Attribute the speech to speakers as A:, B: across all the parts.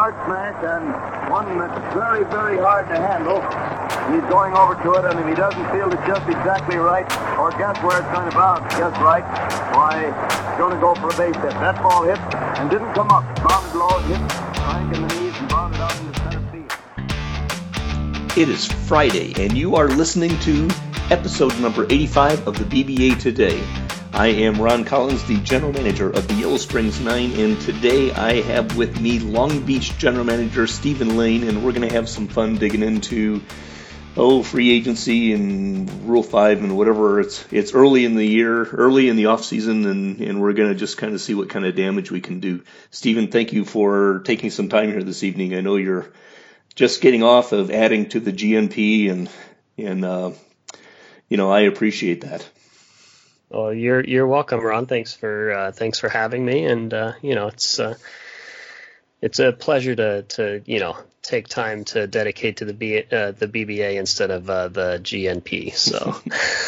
A: hard smash and one that's very, very hard to handle. He's going over to it, and if he doesn't feel it just exactly right, or guess where it's going to bounce just right, why, he's going to go for a base hit. That ball hit and didn't come up. Bounded low, hit Frank in the knees, and bounded out into center field.
B: It is Friday, and you are listening to episode number 85 of the BBA Today. I am Ron Collins, the general manager of the Yellow Springs Nine, and today I have with me Long Beach general manager Stephen Lane, and we're going to have some fun digging into oh free agency and Rule Five and whatever. It's it's early in the year, early in the off season, and and we're going to just kind of see what kind of damage we can do. Stephen, thank you for taking some time here this evening. I know you're just getting off of adding to the GNP, and and uh, you know I appreciate that.
C: Well, you're you're welcome, Ron. Thanks for uh, thanks for having me, and uh, you know it's uh, it's a pleasure to to you know take time to dedicate to the B, uh, the BBA instead of uh, the GNP. So,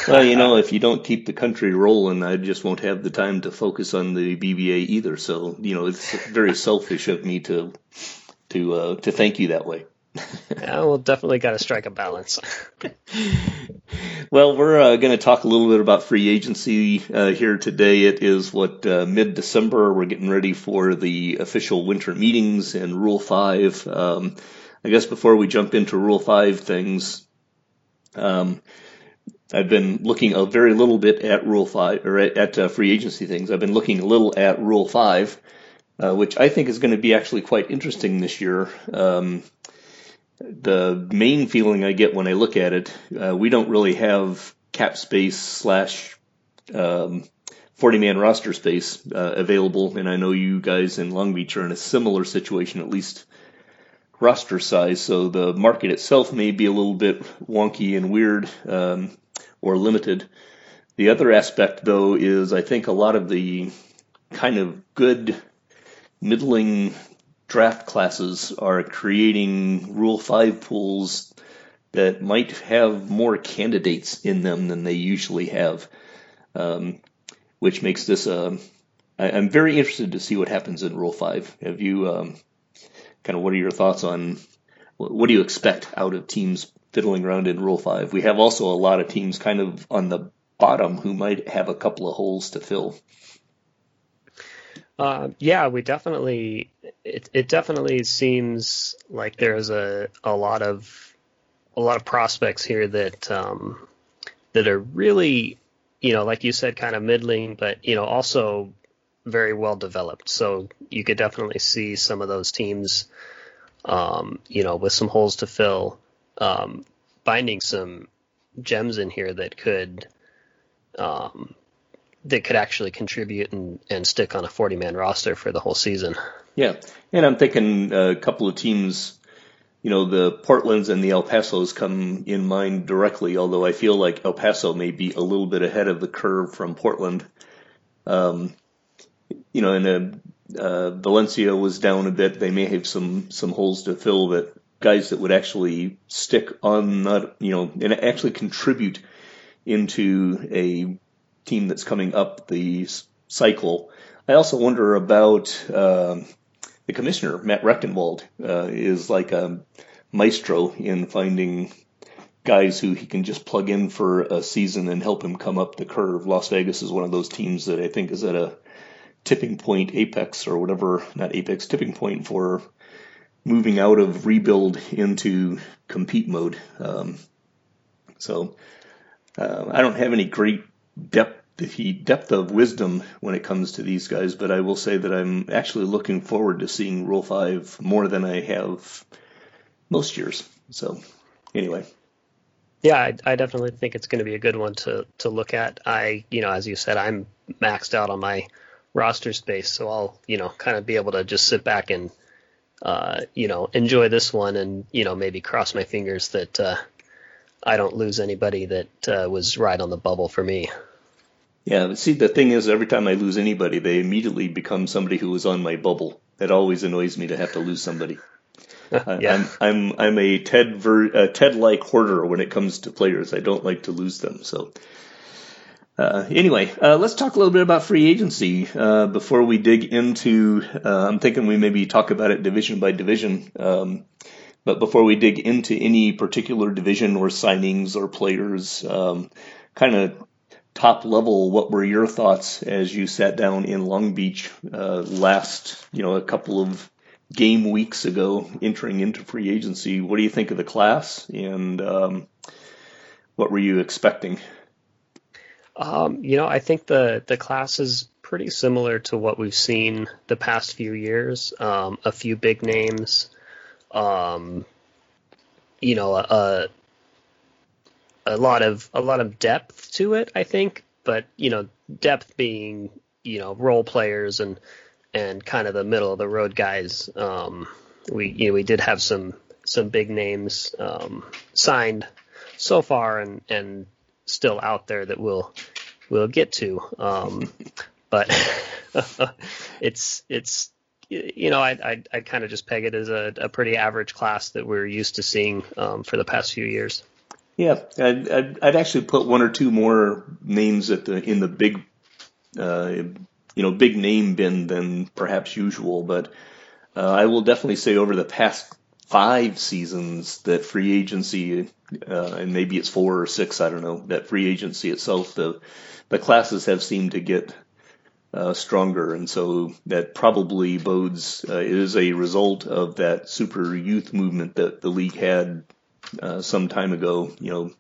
B: well, you know, if you don't keep the country rolling, I just won't have the time to focus on the BBA either. So, you know, it's very selfish of me to to uh, to thank you that way.
C: yeah, well, definitely got to strike a balance.
B: well, we're uh, going to talk a little bit about free agency uh, here today. It is what uh, mid December. We're getting ready for the official winter meetings and Rule Five. Um, I guess before we jump into Rule Five things, um, I've been looking a very little bit at Rule Five or at, at uh, free agency things. I've been looking a little at Rule Five. Uh, which I think is going to be actually quite interesting this year. Um, the main feeling I get when I look at it, uh, we don't really have cap space slash um, 40 man roster space uh, available. And I know you guys in Long Beach are in a similar situation, at least roster size. So the market itself may be a little bit wonky and weird um, or limited. The other aspect, though, is I think a lot of the kind of good middling draft classes are creating Rule 5 pools that might have more candidates in them than they usually have, um, which makes this. Uh, I, I'm very interested to see what happens in Rule 5. Have you, um, kind of, what are your thoughts on what do you expect out of teams fiddling around in Rule 5? We have also a lot of teams kind of on the bottom who might have a couple of holes to fill.
C: Uh, yeah, we definitely. It, it definitely seems like there's a a lot of a lot of prospects here that um, that are really, you know, like you said, kind of middling, but you know, also very well developed. So you could definitely see some of those teams, um, you know, with some holes to fill, um, finding some gems in here that could, um, that could actually contribute and, and stick on a 40 man roster for the whole season.
B: Yeah. And I'm thinking a couple of teams, you know, the Portlands and the El Pasos come in mind directly, although I feel like El Paso may be a little bit ahead of the curve from Portland. Um, you know, and uh, uh, Valencia was down a bit. They may have some, some holes to fill that guys that would actually stick on that, you know, and actually contribute into a team that's coming up the cycle. I also wonder about uh, the commissioner, Matt Rechtenwald, uh, is like a maestro in finding guys who he can just plug in for a season and help him come up the curve. Las Vegas is one of those teams that I think is at a tipping point, apex or whatever, not apex, tipping point for moving out of rebuild into compete mode. Um, so uh, I don't have any great depth he depth of wisdom when it comes to these guys, but I will say that I'm actually looking forward to seeing Rule Five more than I have most years. So, anyway.
C: Yeah, I, I definitely think it's going to be a good one to to look at. I, you know, as you said, I'm maxed out on my roster space, so I'll, you know, kind of be able to just sit back and, uh, you know, enjoy this one, and you know, maybe cross my fingers that uh, I don't lose anybody that uh, was right on the bubble for me.
B: Yeah, see, the thing is, every time I lose anybody, they immediately become somebody who was on my bubble. That always annoys me to have to lose somebody. yeah. I'm I'm I'm a Ted ver, Ted like hoarder when it comes to players. I don't like to lose them. So, Uh, anyway, uh, let's talk a little bit about free agency uh, before we dig into. Uh, I'm thinking we maybe talk about it division by division. Um, but before we dig into any particular division or signings or players, um, kind of top level, what were your thoughts as you sat down in Long Beach uh, last, you know, a couple of game weeks ago, entering into free agency? What do you think of the class, and um, what were you expecting?
C: Um, you know, I think the the class is pretty similar to what we've seen the past few years. Um, a few big names, um, you know, a, a lot of a lot of depth to it, I think. But you know, depth being you know role players and and kind of the middle of the road guys. Um, we you know we did have some some big names um, signed so far and and still out there that we'll we'll get to. Um, but it's it's you know I I I kind of just peg it as a, a pretty average class that we're used to seeing um, for the past few years.
B: Yeah, I'd, I'd, I'd actually put one or two more names at the in the big, uh, you know, big name bin than perhaps usual. But uh, I will definitely say over the past five seasons that free agency, uh, and maybe it's four or six, I don't know, that free agency itself, the the classes have seemed to get uh, stronger, and so that probably bodes uh, is a result of that super youth movement that the league had uh, some time ago, you know,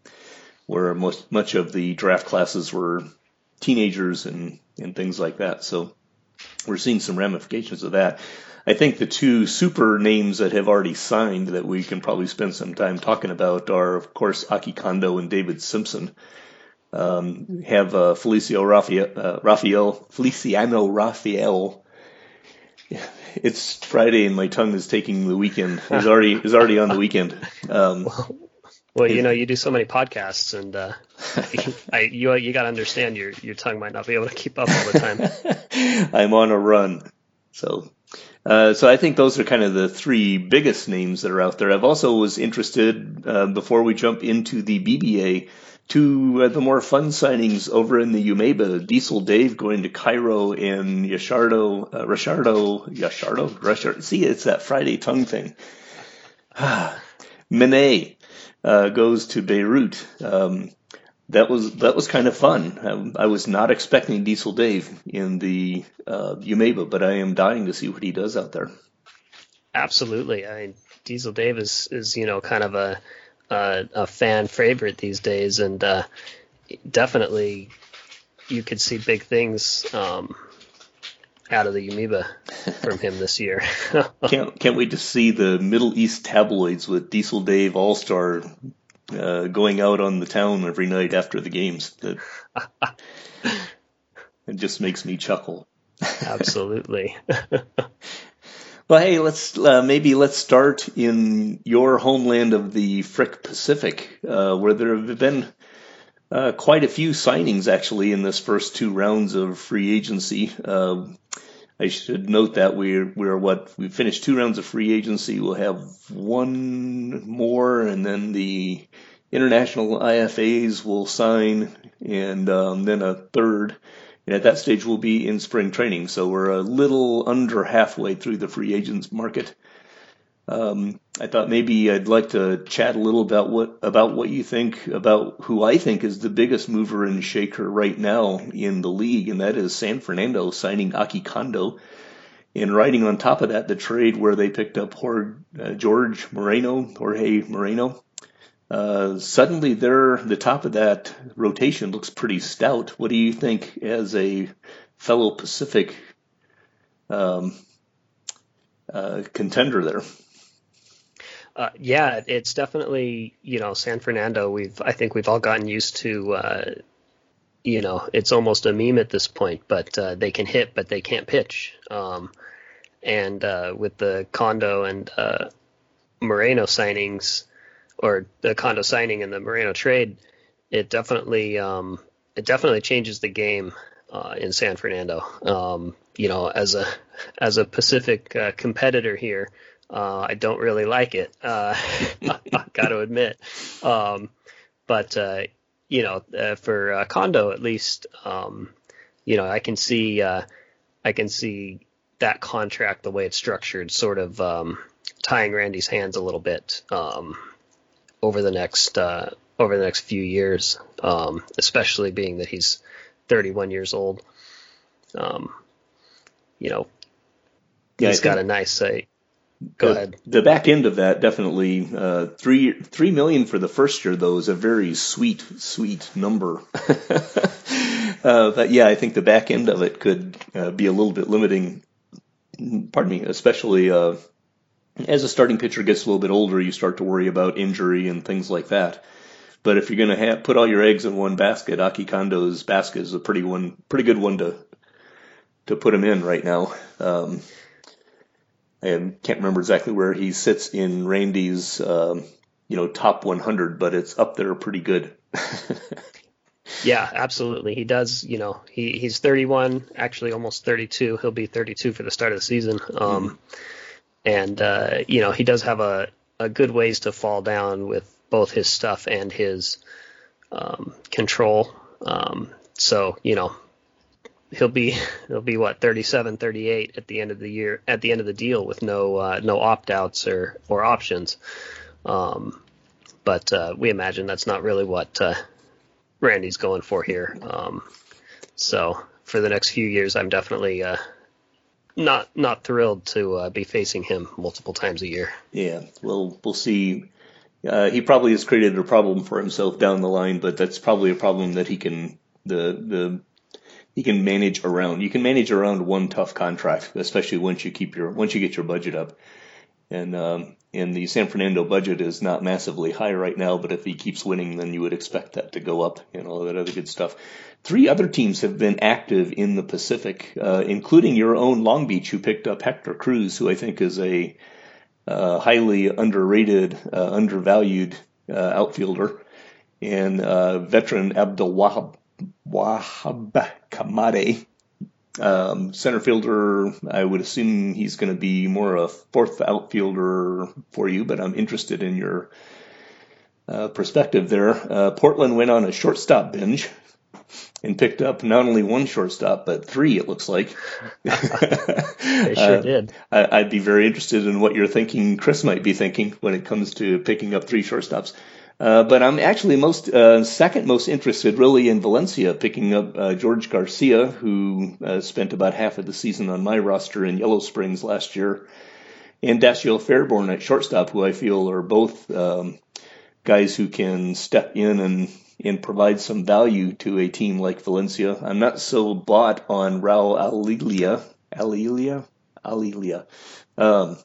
B: where most much of the draft classes were teenagers and and things like that. So we're seeing some ramifications of that. I think the two super names that have already signed that we can probably spend some time talking about are, of course, Aki Kondo and David Simpson. Um, have uh, Felicio Rafael, uh, Feliciano Rafael it's Friday and my tongue is taking the weekend. It's already is already on the weekend. Um,
C: well, you know, you do so many podcasts, and uh, I, you you got to understand your your tongue might not be able to keep up all the time.
B: I'm on a run, so uh, so I think those are kind of the three biggest names that are out there. I've also was interested uh, before we jump into the BBA to the more fun signings over in the Umeba. Diesel Dave going to Cairo and Yashardo, uh, Rashardo, Yashardo, Rashardo. See, it's that Friday tongue thing. Mene uh, goes to Beirut. Um, that was that was kind of fun. I, um, I, was not expecting Diesel Dave in the uh, Umeba, but I am dying to see what he does out there.
C: Absolutely, I mean, Diesel Dave is is you know kind of a uh, a fan favorite these days, and uh, definitely you could see big things um, out of the Umeba from him this year.
B: can't can't wait to see the Middle East tabloids with Diesel Dave All Star uh, going out on the town every night after the games. That it just makes me chuckle.
C: Absolutely.
B: Well, hey, let's uh, maybe let's start in your homeland of the Frick Pacific, uh, where there have been uh, quite a few signings actually in this first two rounds of free agency. Uh, I should note that we're we're what we finished two rounds of free agency. We'll have one more, and then the international IFAs will sign, and um, then a third. And at that stage, we'll be in spring training. So we're a little under halfway through the free agents market. Um, I thought maybe I'd like to chat a little about what about what you think about who I think is the biggest mover and shaker right now in the league, and that is San Fernando signing Aki Kondo, and riding on top of that the trade where they picked up Jorge, uh, George Moreno, Jorge Moreno, uh, suddenly they're the top of that rotation looks pretty stout. What do you think as a fellow Pacific um, uh, contender there?
C: Uh, yeah, it's definitely you know San Fernando. We've I think we've all gotten used to uh, you know it's almost a meme at this point, but uh, they can hit, but they can't pitch. Um, and uh, with the Kondo and uh, Moreno signings, or the Kondo signing and the Moreno trade, it definitely um, it definitely changes the game uh, in San Fernando. Um, you know, as a as a Pacific uh, competitor here, uh, I don't really like it. Uh, I got to admit, um, but uh, you know, uh, for uh, Kondo at least, um, you know, I can see, I can see that contract the way it's structured, sort of um, tying Randy's hands a little bit um, over the next uh, over the next few years, um, especially being that he's 31 years old. Um, you know, yeah, he's got a nice. Uh, go
B: the,
C: ahead.
B: The back end of that definitely uh, three three million for the first year though is a very sweet sweet number. uh, but yeah, I think the back end of it could uh, be a little bit limiting. Pardon me, especially uh, as a starting pitcher gets a little bit older, you start to worry about injury and things like that. But if you're going to put all your eggs in one basket, Aki Kondo's basket is a pretty one, pretty good one to to put him in right now. Um, I can't remember exactly where he sits in Randy's, um, you know, top 100, but it's up there pretty good.
C: yeah, absolutely. He does. You know, he he's 31, actually almost 32. He'll be 32 for the start of the season. Um, mm and uh, you know, he does have a a good ways to fall down with both his stuff and his um, control. Um, so you know, he'll be he'll be what 37 38 at the end of the year at the end of the deal with no uh, no opt outs or or options um, but uh, we imagine that's not really what uh, Randy's going for here um, so for the next few years I'm definitely uh, not not thrilled to uh, be facing him multiple times a year
B: yeah well we'll see uh, he probably has created a problem for himself down the line but that's probably a problem that he can the the you can manage around. You can manage around one tough contract, especially once you keep your once you get your budget up. And um, and the San Fernando budget is not massively high right now, but if he keeps winning, then you would expect that to go up and all that other good stuff. Three other teams have been active in the Pacific, uh, including your own Long Beach, who picked up Hector Cruz, who I think is a uh, highly underrated, uh, undervalued uh, outfielder, and uh, veteran Abdul Wahab Wahab Kamade. Um, center fielder, I would assume he's going to be more a fourth outfielder for you, but I'm interested in your uh, perspective there. Uh, Portland went on a shortstop binge and picked up not only one shortstop, but three, it looks like.
C: they sure uh, did.
B: I, would be very interested in what you're thinking, Chris might be thinking when it comes to picking up three shortstops. Uh, but I'm actually most uh, second most interested really in Valencia, picking up uh, George Garcia, who uh, spent about half of the season on my roster in Yellow Springs last year, and Dashiell Fairborn at shortstop, who I feel are both um, guys who can step in and and provide some value to a team like Valencia. I'm not so bought on Raul Alilia, Alilia, Alilia. Um,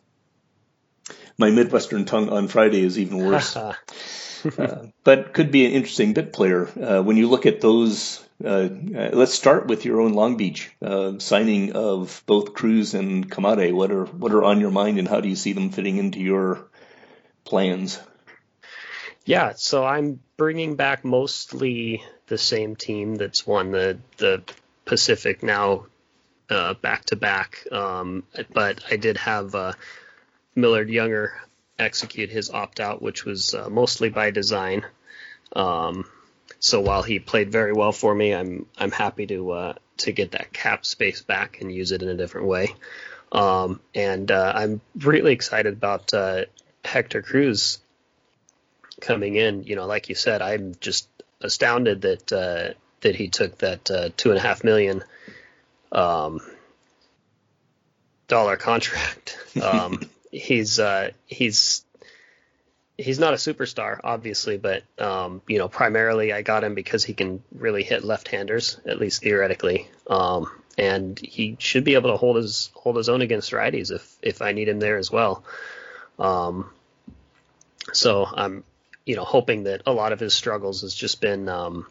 B: my Midwestern tongue on Friday is even worse. uh, but could be an interesting bit player. Uh, when you look at those, uh, uh let's start with your own Long Beach uh, signing of both Cruz and Kamade. What are what are on your mind, and how do you see them fitting into your plans?
C: Yeah, so I'm bringing back mostly the same team that's won the the Pacific now back to back. But I did have Millard Younger execute his opt out, which was uh, mostly by design. Um, so while he played very well for me, I'm I'm happy to uh, to get that cap space back and use it in a different way. Um, and uh, I'm really excited about uh, Hector Cruz coming in. You know, like you said, I'm just astounded that uh, that he took that uh, two and a half million um, dollar contract. Um, he's uh, he's he's not a superstar, obviously, but um, you know, primarily I got him because he can really hit left-handers, at least theoretically, um, and he should be able to hold his hold his own against righties if if I need him there as well. Um, so I'm you know hoping that a lot of his struggles has just been um,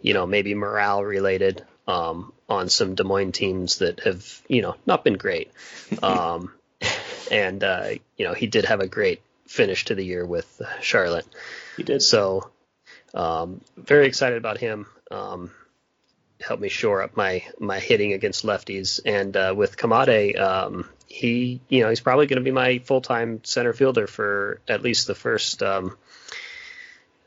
C: you know maybe morale related um, on some Des Moines teams that have you know not been great. And uh, you know he did have a great finish to the year with Charlotte.
B: He did.
C: So um, very excited about him. Um, helped me shore up my my hitting against lefties, and uh, with Kamade, um, he you know he's probably going to be my full time center fielder for at least the first um,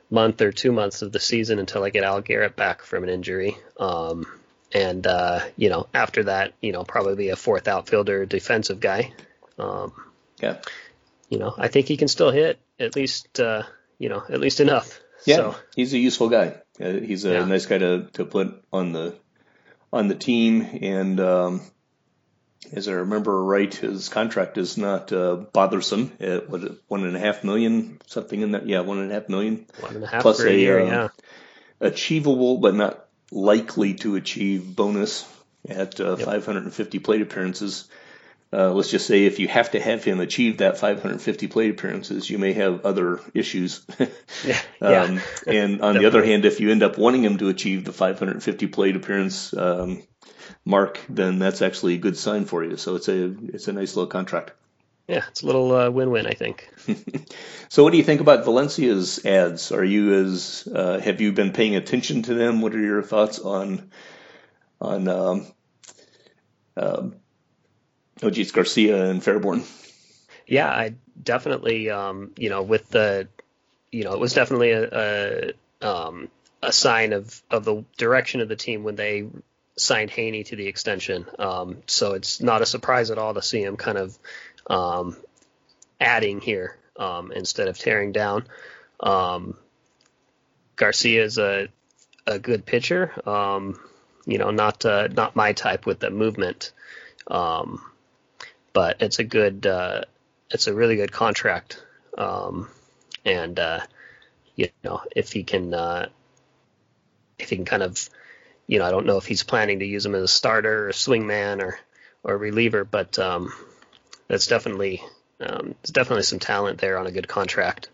C: month or two months of the season until I get Al Garrett back from an injury. Um, and uh, you know, after that, you know, probably a fourth outfielder, defensive guy. Um,
B: yeah.
C: You know, I think he can still hit at least, uh, you know, at least enough.
B: Yeah, so, he's a useful guy. Uh, he's a yeah. nice guy to, to put on the on the team, and um, as I remember right, his contract is not uh, bothersome. At what one and a half million, something in that. Yeah, one and a half million.
C: One and a half plus a, year, uh, yeah.
B: achievable but not likely to achieve bonus at uh, yep. 550 plate appearances. Uh, let's just say if you have to have him achieve that 550 plate appearances, you may have other issues.
C: yeah. Um,
B: and on the other hand, if you end up wanting him to achieve the 550 plate appearance um, mark, then that's actually a good sign for you. So it's a it's a nice little contract.
C: Yeah, it's a little uh, win-win, I think.
B: so, what do you think about Valencia's ads? Are you as uh, have you been paying attention to them? What are your thoughts on on um, geez, Garcia and Fairborn.
C: Yeah, I definitely, um, you know, with the, you know, it was definitely a, a, um, a sign of, of the direction of the team when they signed Haney to the extension. Um, so it's not a surprise at all to see him kind of um, adding here um, instead of tearing down. Um, Garcia is a a good pitcher. Um, you know, not uh, not my type with the movement. Um, but it's a good, uh, it's a really good contract. Um, and, uh, you know, if he can, uh, if he can kind of, you know, I don't know if he's planning to use him as a starter or a swingman or, or reliever, but, um, that's definitely, um, there's definitely some talent there on a good contract.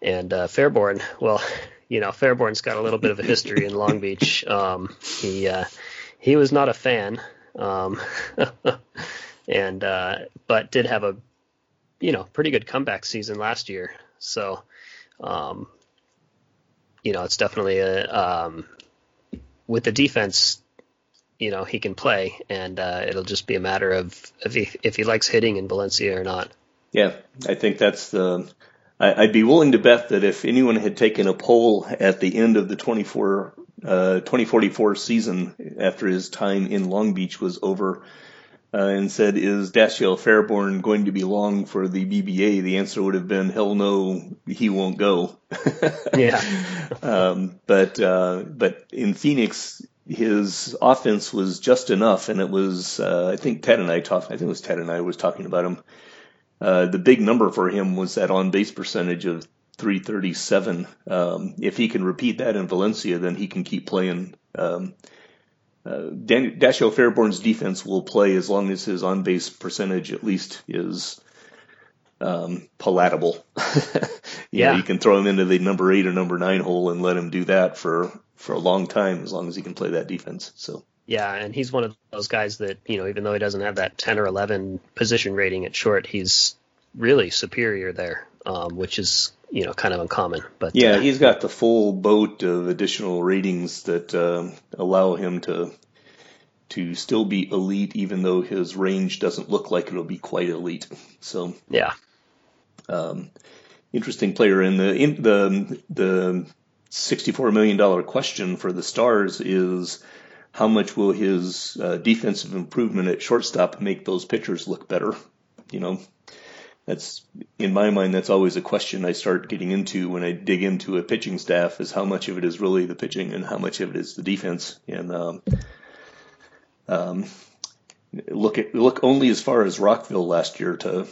C: And, uh, Fairborn, well, you know, Fairborn's got a little bit of a history in Long Beach. Um, he, uh, he was not a fan. Um, and uh, but did have a you know pretty good comeback season last year. So um, you know it's definitely a um, with the defense. You know he can play, and uh, it'll just be a matter of if he if he likes hitting in Valencia or not.
B: Yeah, I think that's the. I, I'd be willing to bet that if anyone had taken a poll at the end of the 24 uh, 2044 season after his time in Long Beach was over, uh, and said, "Is Dashiell Fairborn going to be long for the BBA?" The answer would have been, "Hell no, he won't go."
C: yeah.
B: Um, but uh, but in Phoenix, his offense was just enough, and it was uh, I think Ted and I talked. I think it was Ted and I was talking about him. Uh, the big number for him was that on base percentage of 337. Um, if he can repeat that in Valencia, then he can keep playing. Um, uh, Dan- Dashiell Fairborn's defense will play as long as his on base percentage at least is um, palatable. yeah, know, you can throw him into the number eight or number nine hole and let him do that for for a long time as long as he can play that defense. So.
C: Yeah, and he's one of those guys that you know, even though he doesn't have that ten or eleven position rating at short, he's really superior there, um, which is you know kind of uncommon. But
B: yeah, uh, he's got the full boat of additional ratings that uh, allow him to to still be elite, even though his range doesn't look like it'll be quite elite. So
C: yeah,
B: um, interesting player. And the in, the the sixty four million dollar question for the Stars is. How much will his uh, defensive improvement at shortstop make those pitchers look better? You know, that's in my mind that's always a question I start getting into when I dig into a pitching staff is how much of it is really the pitching and how much of it is the defense and um, um, look at look only as far as Rockville last year to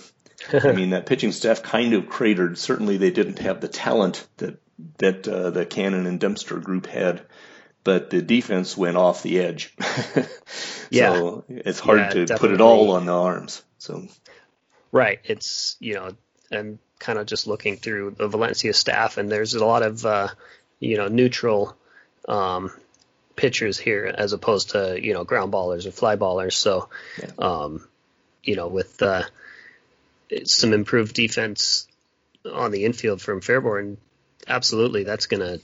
B: I mean that pitching staff kind of cratered certainly they didn't have the talent that that uh, the Cannon and Dempster group had but the defense went off the edge
C: yeah.
B: so it's hard yeah, to definitely. put it all on the arms so
C: Right. It's you know, I'm kind of just looking through the Valencia staff, and there's a lot of uh, you know neutral um, pitchers here as opposed to you know ground ballers or fly ballers. So, yeah. um, you know, with uh, some improved defense on the infield from Fairborn, absolutely, that's gonna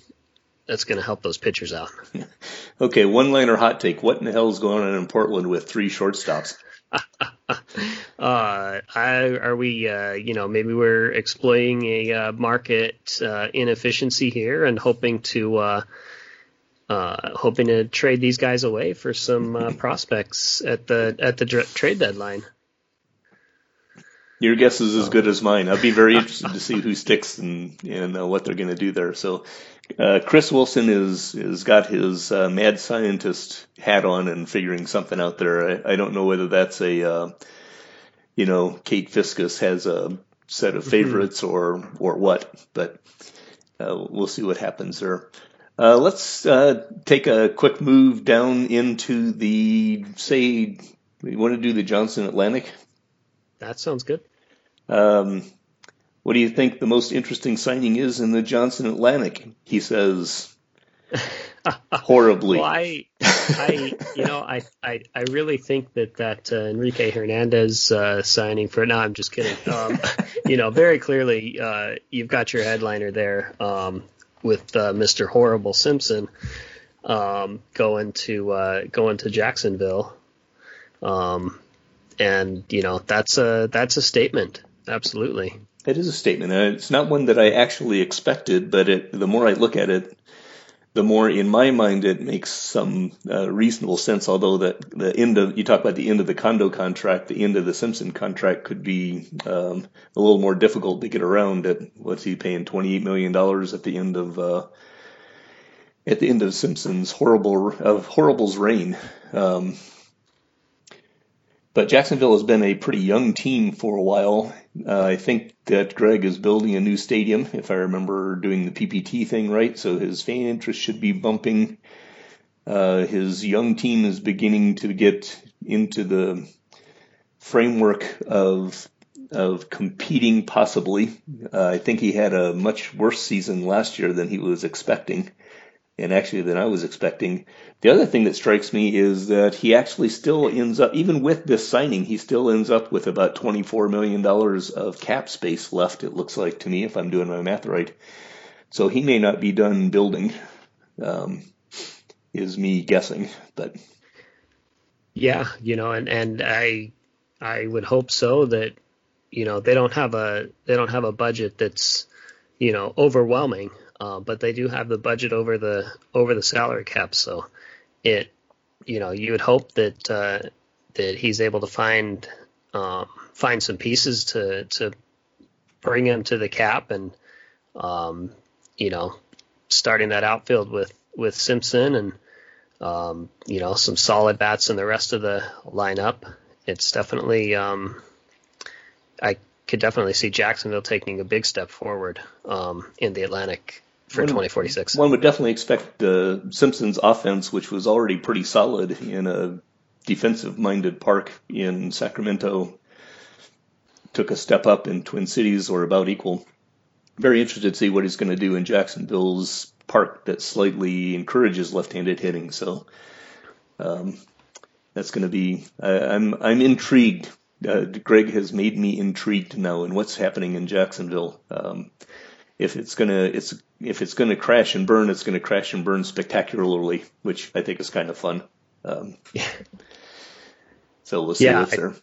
C: that's gonna help those pitchers out.
B: okay, one liner hot take. What in the hell is going on in Portland with three shortstops?
C: Uh, I, are we, uh, you know, maybe we're exploiting a uh, market uh, inefficiency here and hoping to uh, uh, hoping to trade these guys away for some prospects at the at the dr- trade deadline.
B: Your guess is as good as mine. I'd be very interested to see who sticks and and what they're going to do there. So, Chris Wilson is is got his mad scientist hat on and figuring something out there. I, I don't know whether that's a you know, Kate Fiskus has a set of mm-hmm. favorites or or what, but uh, we'll see what happens there. Uh, let's uh, take a quick move down into the say. We want to do the Johnson Atlantic?
C: That sounds good.
B: Um, what do you think the most interesting signing is in the Johnson Atlantic? He says horribly.
C: well, I, I, you know, I, I, I really think that that uh, Enrique Hernandez uh, signing for. No, I'm just kidding. Um, you know, very clearly, uh, you've got your headliner there um, with uh, Mr. Horrible Simpson um, going to uh, going to Jacksonville, um, and you know that's a that's a statement. Absolutely.
B: It is a statement. It's not one that I actually expected, but it, the more I look at it, the more in my mind it makes some uh, reasonable sense. Although that the end of you talk about the end of the Kondo contract, the end of the Simpson contract could be um, a little more difficult to get around. At what's he paying twenty eight million dollars at the end of uh, at the end of Simpson's horrible of Horrible's reign. Um, but Jacksonville has been a pretty young team for a while. Uh, I think that Greg is building a new stadium, if I remember doing the PPT thing right. So his fan interest should be bumping. Uh, his young team is beginning to get into the framework of of competing possibly. Uh, I think he had a much worse season last year than he was expecting and actually than I was expecting. The other thing that strikes me is that he actually still ends up, even with this signing, he still ends up with about $24 million of cap space left, it looks like to me, if I'm doing my math right. So he may not be done building, um, is me guessing, but.
C: Yeah, you know, and, and I, I would hope so that, you know, they don't have a, they don't have a budget that's, you know, overwhelming. Uh, but they do have the budget over the over the salary cap, so it you know you would hope that uh, that he's able to find um, find some pieces to to bring him to the cap and um, you know starting that outfield with with Simpson and um, you know some solid bats in the rest of the lineup. It's definitely um, I could definitely see Jacksonville taking a big step forward um, in the Atlantic for one, 2046.
B: One would definitely expect the Simpsons offense, which was already pretty solid in a defensive minded park in Sacramento, took a step up in Twin Cities or about equal. Very interested to see what he's going to do in Jacksonville's park that slightly encourages left-handed hitting. So um, that's going to be. I, I'm I'm intrigued. Uh, Greg has made me intrigued now in what's happening in Jacksonville. Um, if it's gonna it's if it's gonna crash and burn, it's gonna crash and burn spectacularly, which I think is kind of fun. Um, yeah. So we'll see yeah, what's I, there.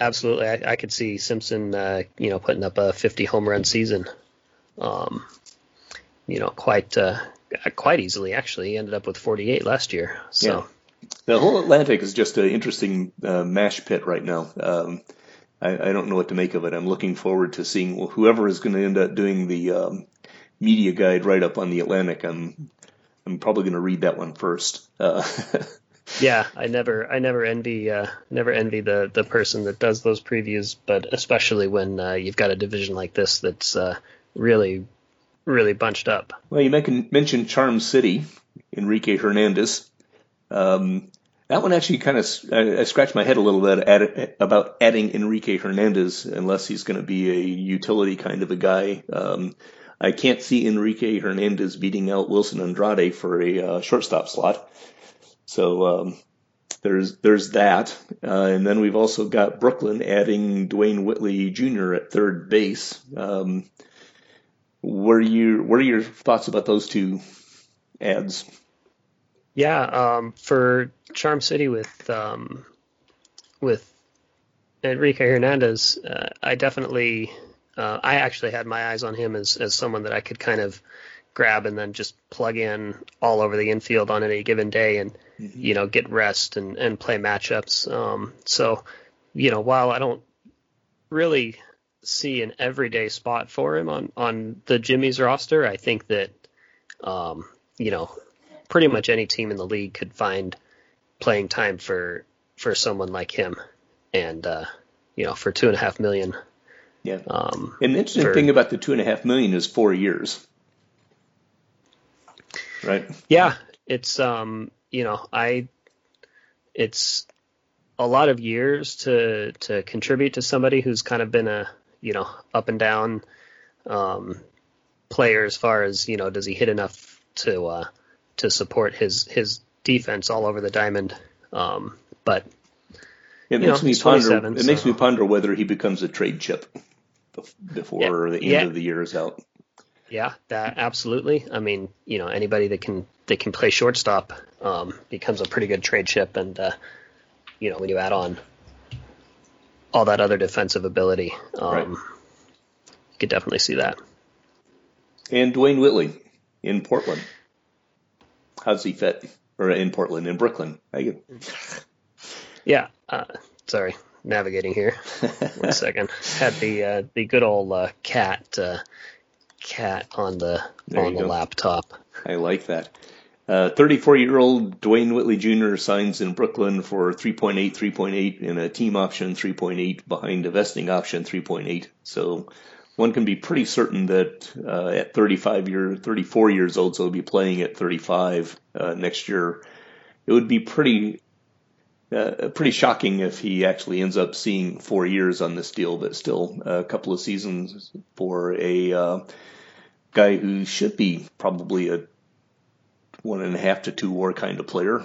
C: Absolutely, I, I, could see Simpson, uh, you know, putting up a 50 home run season. Um, you know, quite uh, quite easily actually. He ended up with 48 last year. So. Yeah.
B: The whole Atlantic is just an interesting uh, mash pit right now. Um, I, I, don't know what to make of it. I'm looking forward to seeing well, whoever is going to end up doing the um, media guide right up on the Atlantic. I'm I'm probably going to read that one first. Uh,
C: yeah, I never I never envy uh, never envy the the person that does those previews, but especially when uh, you've got a division like this that's uh, really really bunched up.
B: Well, you mentioned Charm City, Enrique Hernandez. Um, that one actually kind of I, I scratched my head a little bit at, about adding Enrique Hernandez, unless he's going to be a utility kind of a guy. Um, I can't see Enrique Hernandez beating out Wilson Andrade for a uh, shortstop slot. So um, there's there's that, uh, and then we've also got Brooklyn adding Dwayne Whitley Jr. at third base. Um, what are your what are your thoughts about those two ads?
C: Yeah, um, for Charm City with um, with Enrique Hernandez, uh, I definitely, uh, I actually had my eyes on him as as someone that I could kind of grab and then just plug in all over the infield on any given day and mm-hmm. you know get rest and and play matchups. Um, so you know while I don't really see an everyday spot for him on on the Jimmy's roster, I think that um, you know pretty much any team in the league could find playing time for for someone like him, and uh, you know for two and a half million.
B: Yeah. Um, and the interesting for, thing about the two and a half million is four years. Right.
C: Yeah, it's um, you know, I, it's a lot of years to to contribute to somebody who's kind of been a you know up and down um, player as far as you know does he hit enough to uh, to support his his defense all over the diamond. Um, but
B: it makes know, me ponder. It so. makes me ponder whether he becomes a trade chip before yeah, the end yeah. of the year is out.
C: Yeah, that absolutely. I mean, you know, anybody that can that can play shortstop um, becomes a pretty good trade chip, and uh, you know, when you add on all that other defensive ability, um, right. you could definitely see that.
B: And Dwayne Whitley in Portland. How's he fit? Or in Portland, in Brooklyn?
C: yeah. Uh, sorry, navigating here. One second. Had the uh, the good old uh, cat uh, cat on the there on the go. laptop.
B: I like that. 34 uh, year old Dwayne Whitley Jr. signs in Brooklyn for 3.8, 3.8 in a team option, 3.8 behind a vesting option, 3.8. So one can be pretty certain that uh, at 35 year, 34 years old, so he'll be playing at 35 uh, next year. It would be pretty, uh, pretty shocking if he actually ends up seeing four years on this deal, but still a couple of seasons for a uh, guy who should be probably a one and a half to two WAR kind of player.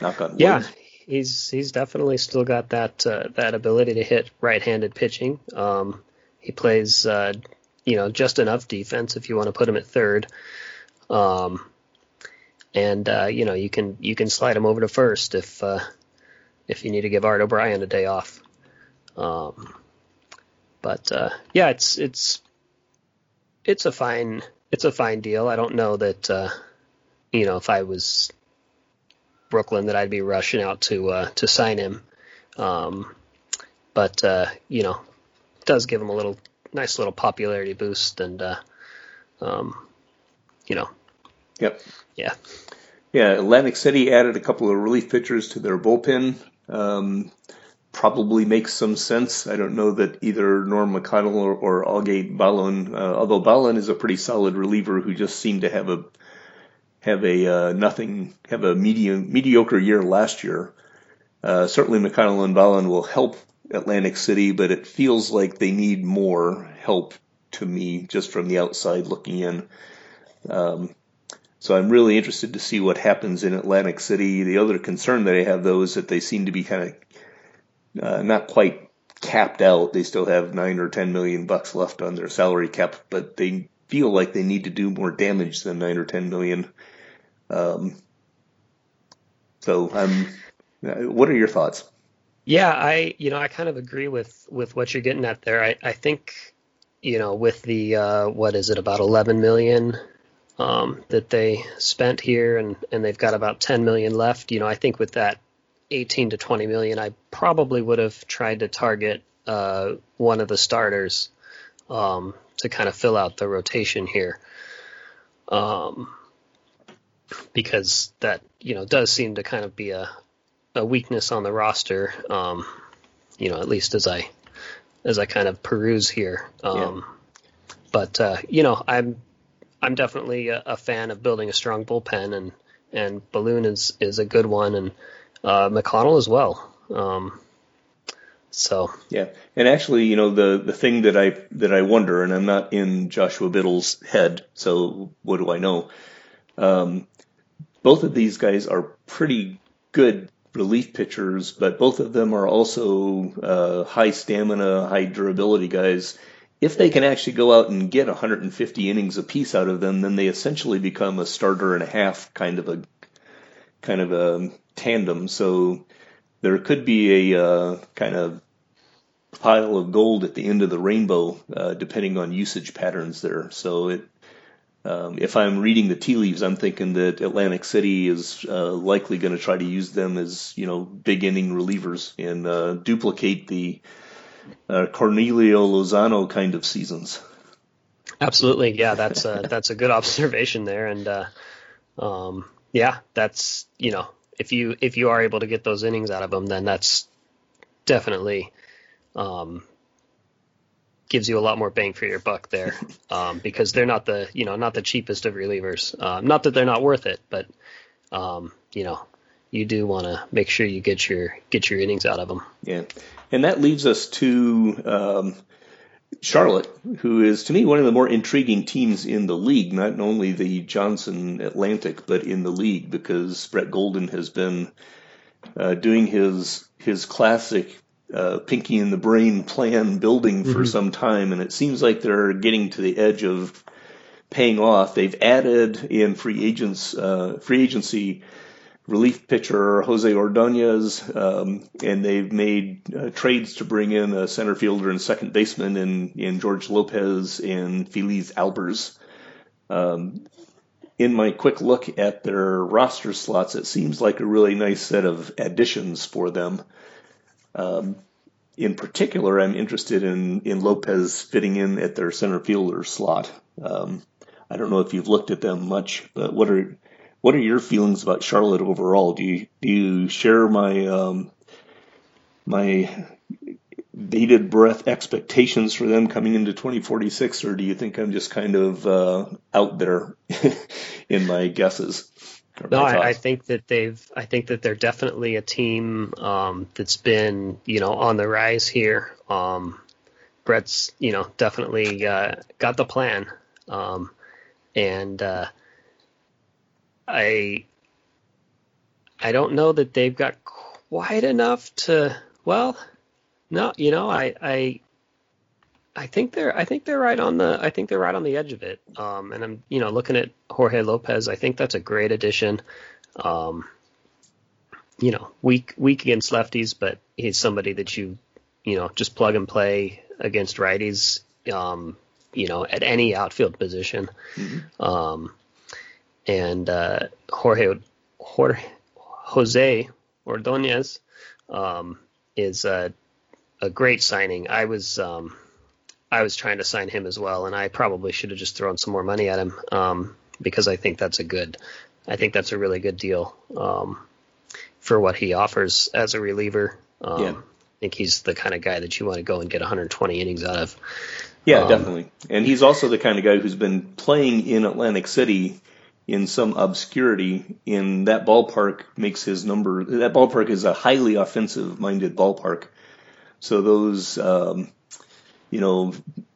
B: Knock on wood.
C: Yeah, he's he's definitely still got that uh, that ability to hit right-handed pitching. Um, he plays, uh, you know, just enough defense if you want to put him at third. Um, and uh, you know, you can you can slide him over to first if uh, if you need to give Art O'Brien a day off. Um, but uh, yeah, it's it's it's a fine it's a fine deal. I don't know that uh, you know if I was Brooklyn that I'd be rushing out to uh, to sign him. Um, but uh, you know, does give him a little nice little popularity boost, and uh, um, you know,
B: yep,
C: yeah,
B: yeah. Atlantic City added a couple of relief pitchers to their bullpen. Um, probably makes some sense. I don't know that either Norm McConnell or, or Algate Ballon, uh, although Ballon is a pretty solid reliever who just seemed to have a have a uh, nothing have a medium mediocre year last year. Uh, certainly McConnell and Ballon will help Atlantic City, but it feels like they need more help to me just from the outside looking in. Um, so I'm really interested to see what happens in Atlantic City. The other concern that I have though is that they seem to be kind of uh, not quite capped out. They still have nine or ten million bucks left on their salary cap, but they feel like they need to do more damage than nine or ten million. Um, so. Uh, what are your thoughts?
C: Yeah, I you know I kind of agree with with what you're getting at there. I I think you know with the uh, what is it about 11 million um, that they spent here and and they've got about 10 million left. You know I think with that 18 to 20 million, I probably would have tried to target uh, one of the starters um, to kind of fill out the rotation here. Um, because that you know does seem to kind of be a, a weakness on the roster. Um, you know, at least as I as I kind of peruse here. Um, yeah. But uh, you know, I'm I'm definitely a, a, fan of building a strong bullpen, and and Ballon is is a good one, and uh, McConnell as well. Um, so
B: yeah, and actually, you know, the the thing that I that I wonder, and I'm not in Joshua Biddle's head, so what do I know? Um, both of these guys are pretty good relief pitchers, but both of them are also uh, high stamina, high durability guys. If they can actually go out and get 150 innings apiece out of them, then they essentially become a starter and a half kind of a kind of a tandem. So there could be a uh, kind of pile of gold at the end of the rainbow, uh, depending on usage patterns there. So it, um, if I'm reading the tea leaves, I'm thinking that Atlantic City is uh, likely going to try to use them as you know big inning relievers and uh, duplicate the uh, Cornelio Lozano kind of seasons.
C: Absolutely, yeah, that's a, that's a good observation there, and uh, um, yeah, that's you know if you if you are able to get those innings out of them, then that's definitely um, gives you a lot more bang for your buck there um, because they're not the you know not the cheapest of relievers. Um, not that they're not worth it, but um, you know you do want to make sure you get your get your innings out of them.
B: Yeah, and that leads us to um, Charlotte, who is to me one of the more intriguing teams in the league. Not only the Johnson Atlantic, but in the league because Brett Golden has been uh, doing his his classic uh, Pinky and the Brain plan building for mm-hmm. some time, and it seems like they're getting to the edge of paying off. They've added in free agents, uh, free agency relief pitcher Jose Ordonez, um, and they've made uh, trades to bring in a center fielder and second baseman in, in George Lopez and Feliz Albers. Um, in my quick look at their roster slots, it seems like a really nice set of additions for them. Um, in particular, I'm interested in, in Lopez fitting in at their center fielder slot. Um, I don't know if you've looked at them much, but what are what are your feelings about Charlotte overall? Do you do you share my um, my bated breath expectations for them coming into 2046, or do you think I'm just kind of uh, out there in my guesses?
C: No, I, I, think that they've. I think that they're definitely a team um, that's been, you know, on the rise here. Um, Brett's, you know, definitely uh, got the plan, um, and uh, I, I don't know that they've got quite enough to. Well, no, you know, I, I I think they're I think they're right on the I think they're right on the edge of it. Um, and I'm you know looking at Jorge Lopez. I think that's a great addition. Um, you know, weak weak against lefties, but he's somebody that you you know just plug and play against righties. Um, you know, at any outfield position. Mm-hmm. Um, and uh, Jorge Jorge Jose Ordonez um, is a, a great signing. I was um, I was trying to sign him as well, and I probably should have just thrown some more money at him um, because I think that's a good, I think that's a really good deal um, for what he offers as a reliever. Um, yeah. I think he's the kind of guy that you want to go and get 120 innings out of.
B: Yeah, um, definitely. And he's also the kind of guy who's been playing in Atlantic City in some obscurity in that ballpark makes his number that ballpark is a highly offensive minded ballpark so those um, you know,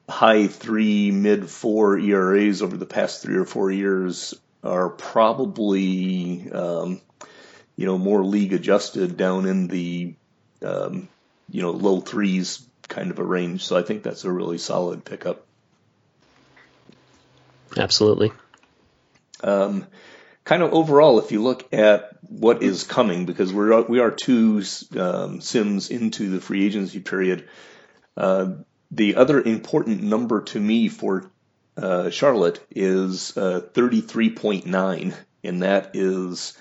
B: high three, mid four ERAs over the past three or four years are probably, um, you know, more league adjusted down in the, um, you know, low threes kind of a range. So I think that's a really solid pickup.
C: Absolutely.
B: Um, kind of overall, if you look at what is coming, because we're we are two um, sims into the free agency period, uh, the other important number to me for uh, Charlotte is uh, 33.9, and that is,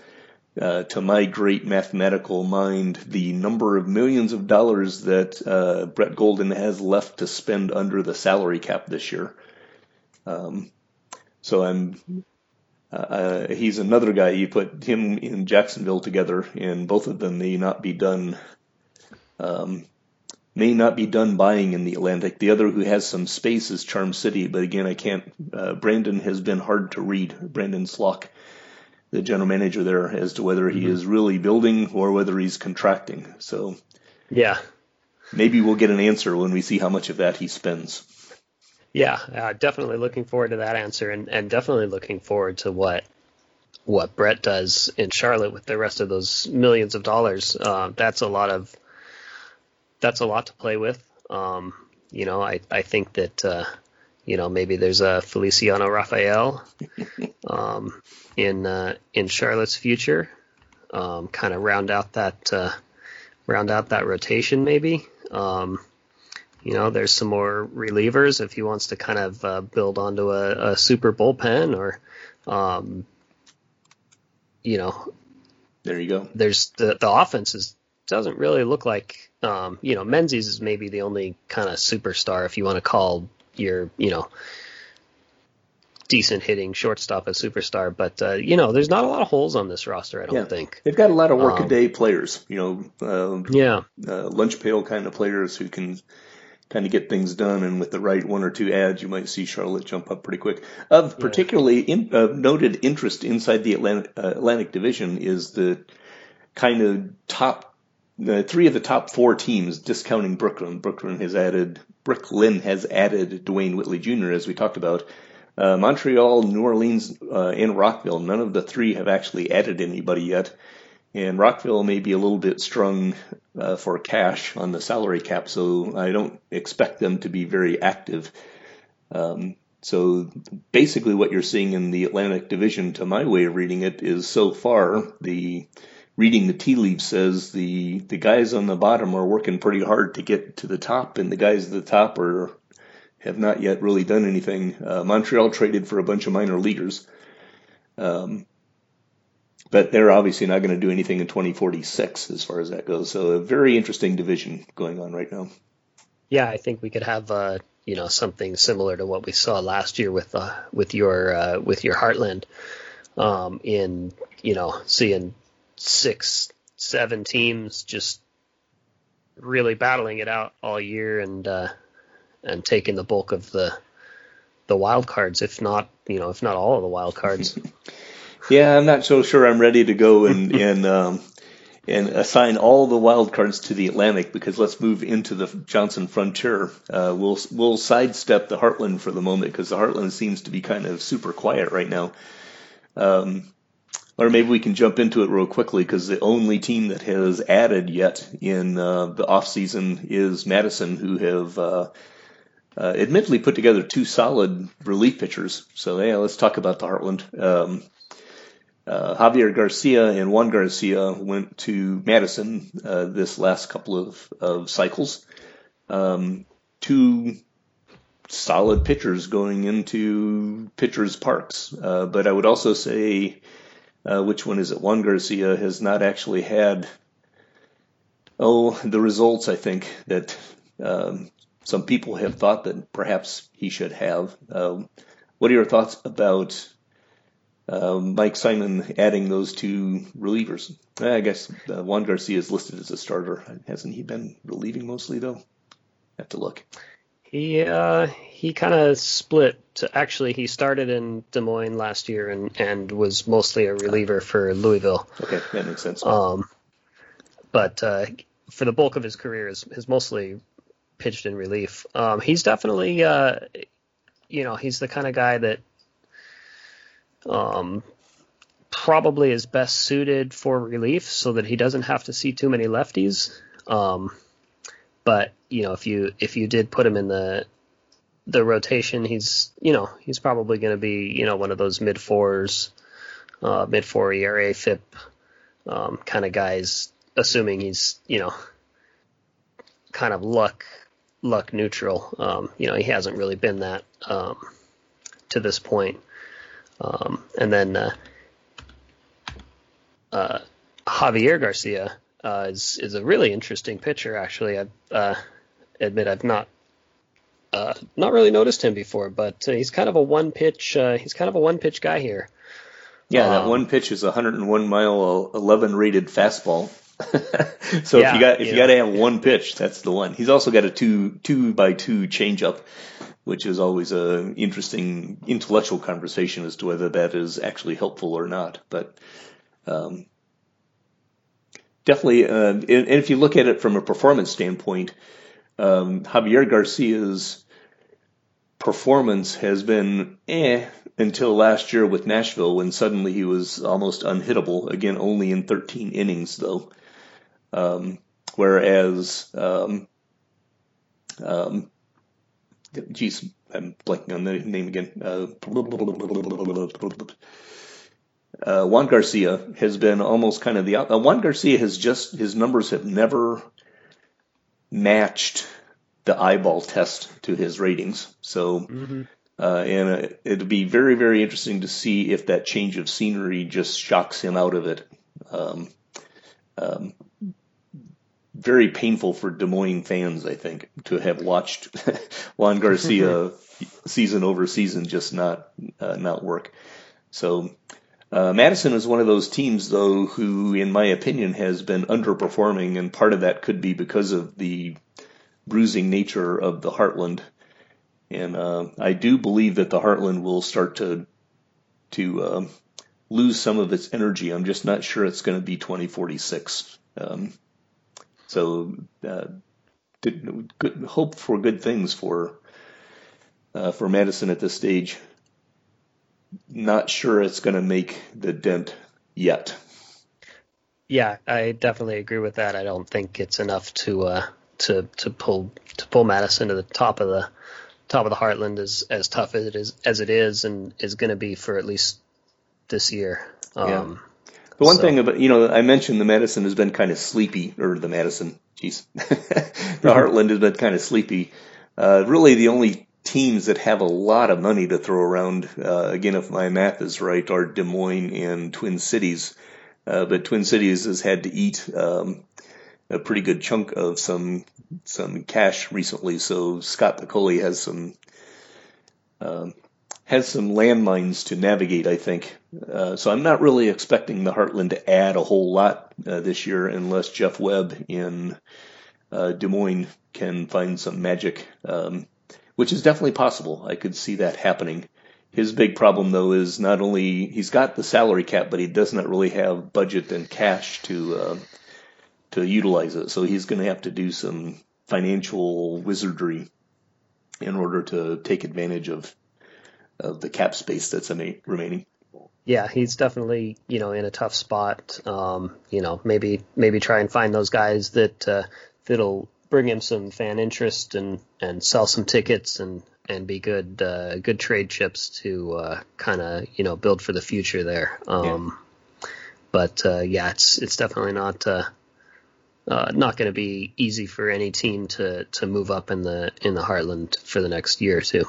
B: uh, to my great mathematical mind, the number of millions of dollars that uh, Brett Golden has left to spend under the salary cap this year. Um, so I'm. Uh, uh, he's another guy. You put him in Jacksonville together, and both of them may not be done um, may not be done buying in the Atlantic. The other who has some space is Charm City, but again, I can't. Uh, Brandon has been hard to read. Brandon Slock, the general manager there, as to whether he mm-hmm. is really building or whether he's contracting. So,
C: yeah,
B: maybe we'll get an answer when we see how much of that he spends.
C: Yeah, uh, definitely looking forward to that answer, and, and definitely looking forward to what what Brett does in Charlotte with the rest of those millions of dollars. Uh, that's a lot of that's a lot to play with. Um, you know, I, I think that, uh, you know, maybe there's a Feliciano Rafael um, in uh, in Charlotte's future, um, kind of round out that uh, round out that rotation maybe. Um, You know, there's some more relievers if he wants to kind of uh, build onto a, a, super bullpen or, um, you know,
B: there you go.
C: There's the the offense is doesn't really look like, um, you know, Menzies is maybe the only kind of superstar if you want to call your, you know, decent hitting shortstop a superstar. But uh, you know, there's not a lot of holes on this roster. I don't
B: yeah.
C: think
B: they've got a lot of workaday um, players. You know, uh,
C: yeah,
B: uh, lunch pail kind of players who can kind of get things done. And with the right one or two ads, you might see Charlotte jump up pretty quick. Of yeah. particularly in, uh, noted interest inside the Atlantic, uh, Atlantic Division is the kind of top. The three of the top four teams, discounting Brooklyn. Brooklyn has added Brooklyn has added Dwayne Whitley Jr. as we talked about, uh, Montreal, New Orleans, uh, and Rockville, none of the three have actually added anybody yet. And Rockville may be a little bit strung uh, for cash on the salary cap, so I don't expect them to be very active. Um, so basically, what you're seeing in the Atlantic Division, to my way of reading it, is so far the reading the tea leaves says the the guys on the bottom are working pretty hard to get to the top, and the guys at the top are have not yet really done anything. Uh, Montreal traded for a bunch of minor leaguers. Um, but they're obviously not going to do anything in 2046 as far as that goes. So a very interesting division going on right now.
C: Yeah, I think we could have uh, you know something similar to what we saw last year with uh, with your uh, with your Heartland um, in you know seeing six seven teams just really battling it out all year and uh, and taking the bulk of the the wild cards, if not you know if not all of the wild cards.
B: yeah, I'm not so sure I'm ready to go and and um, and assign all the wild cards to the Atlantic because let's move into the Johnson Frontier. Uh, we'll we'll sidestep the Heartland for the moment because the Heartland seems to be kind of super quiet right now. Um, or maybe we can jump into it real quickly because the only team that has added yet in uh, the off season is Madison, who have uh, uh, admittedly put together two solid relief pitchers. So yeah, let's talk about the Heartland. Um, uh, Javier Garcia and Juan Garcia went to Madison uh, this last couple of, of cycles. Um, two solid pitchers going into pitchers parks. Uh, but I would also say, uh, which one is it? Juan Garcia has not actually had, oh, the results I think that um, some people have thought that perhaps he should have. Um, what are your thoughts about uh, Mike Simon adding those two relievers? I guess uh, Juan Garcia is listed as a starter. Hasn't he been relieving mostly though? Have to look.
C: He uh, he kind of split. To, actually, he started in Des Moines last year and and was mostly a reliever for Louisville.
B: Okay, that makes sense.
C: Um, but uh, for the bulk of his career, is, is mostly pitched in relief. Um, he's definitely, uh, you know, he's the kind of guy that um, probably is best suited for relief, so that he doesn't have to see too many lefties. Um, but you know, if you if you did put him in the the rotation, he's you know he's probably going to be you know one of those mid fours, uh, mid four ERA FIP um, kind of guys, assuming he's you know kind of luck luck neutral. Um, you know, he hasn't really been that um, to this point. Um, and then uh, uh, Javier Garcia uh, is is a really interesting pitcher. Actually, I uh, admit I've not uh, not really noticed him before, but uh, he's kind of a one pitch. he's kind of a one pitch guy here.
B: Yeah, that um, one pitch is a 101 mile 11 rated fastball. so yeah, if you got if you, you got to have one pitch, that's the one. He's also got a two two by two changeup, which is always a interesting intellectual conversation as to whether that is actually helpful or not. But um, definitely, uh, and, and, if you look at it from a performance standpoint, um, Javier Garcia's performance has been eh until last year with Nashville when suddenly he was almost unhittable. Again, only in 13 innings though. Um, whereas, um, um, geez, I'm blanking on the name again. Uh, uh, Juan Garcia has been almost kind of the uh, Juan Garcia has just his numbers have never matched the eyeball test to his ratings. So, mm-hmm. uh, and uh, it'd be very, very interesting to see if that change of scenery just shocks him out of it. Um, um, very painful for Des Moines fans, I think, to have watched Juan Garcia season over season just not uh, not work. So uh, Madison is one of those teams, though, who, in my opinion, has been underperforming, and part of that could be because of the bruising nature of the Heartland. And uh, I do believe that the Heartland will start to to uh, lose some of its energy. I'm just not sure it's going to be 2046. Um, so, uh, good, hope for good things for uh, for Madison at this stage. Not sure it's going to make the dent yet.
C: Yeah, I definitely agree with that. I don't think it's enough to uh, to to pull to pull Madison to the top of the top of the Heartland as as tough as it is as it is and is going to be for at least this year. Um, yeah.
B: The one so. thing about you know I mentioned the Madison has been kind of sleepy or the Madison, jeez, the mm-hmm. Heartland has been kind of sleepy. Uh, really, the only teams that have a lot of money to throw around, uh, again, if my math is right, are Des Moines and Twin Cities. Uh, but Twin Cities has had to eat um, a pretty good chunk of some some cash recently. So Scott Piccoli has some um, has some landmines to navigate, I think. Uh, so I'm not really expecting the Heartland to add a whole lot uh, this year, unless Jeff Webb in uh, Des Moines can find some magic, um, which is definitely possible. I could see that happening. His big problem, though, is not only he's got the salary cap, but he does not really have budget and cash to uh, to utilize it. So he's going to have to do some financial wizardry in order to take advantage of of the cap space that's remaining.
C: Yeah, he's definitely you know in a tough spot. Um, you know, maybe maybe try and find those guys that uh, that'll bring him some fan interest and and sell some tickets and and be good uh, good trade chips to uh, kind of you know build for the future there. Um, yeah. But uh, yeah, it's it's definitely not uh, uh, not going to be easy for any team to to move up in the in the Heartland for the next year or two.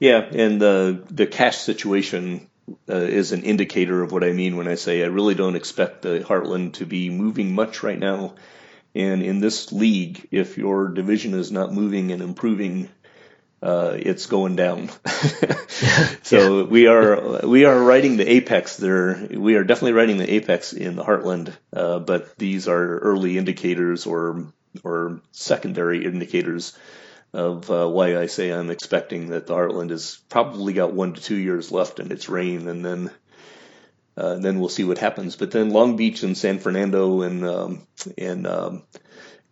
B: Yeah, and the the cash situation uh, is an indicator of what I mean when I say I really don't expect the Heartland to be moving much right now. And in this league, if your division is not moving and improving, uh, it's going down. so yeah. we are we are riding the apex there. We are definitely riding the apex in the Heartland, uh, but these are early indicators or or secondary indicators of uh, why I say I'm expecting that the Heartland has probably got one to two years left in its reign, and then uh, then we'll see what happens. But then Long Beach and San Fernando and um, and um,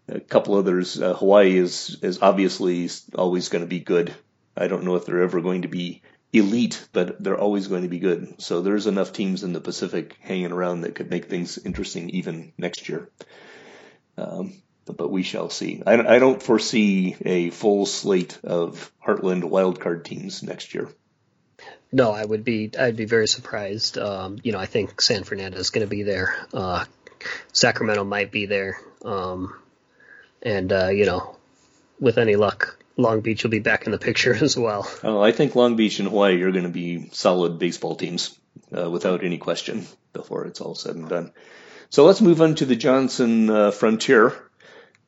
B: a couple others. Uh, Hawaii is is obviously always going to be good. I don't know if they're ever going to be elite, but they're always going to be good. So there's enough teams in the Pacific hanging around that could make things interesting even next year. Um, but we shall see. I, I don't foresee a full slate of Heartland wildcard teams next year.
C: No, I would be. I'd be very surprised. Um, you know, I think San Fernando is going to be there. Uh, Sacramento might be there. Um, and uh, you know, with any luck, Long Beach will be back in the picture as well.
B: Oh, I think Long Beach and Hawaii are going to be solid baseball teams uh, without any question before it's all said and done. So let's move on to the Johnson uh, Frontier,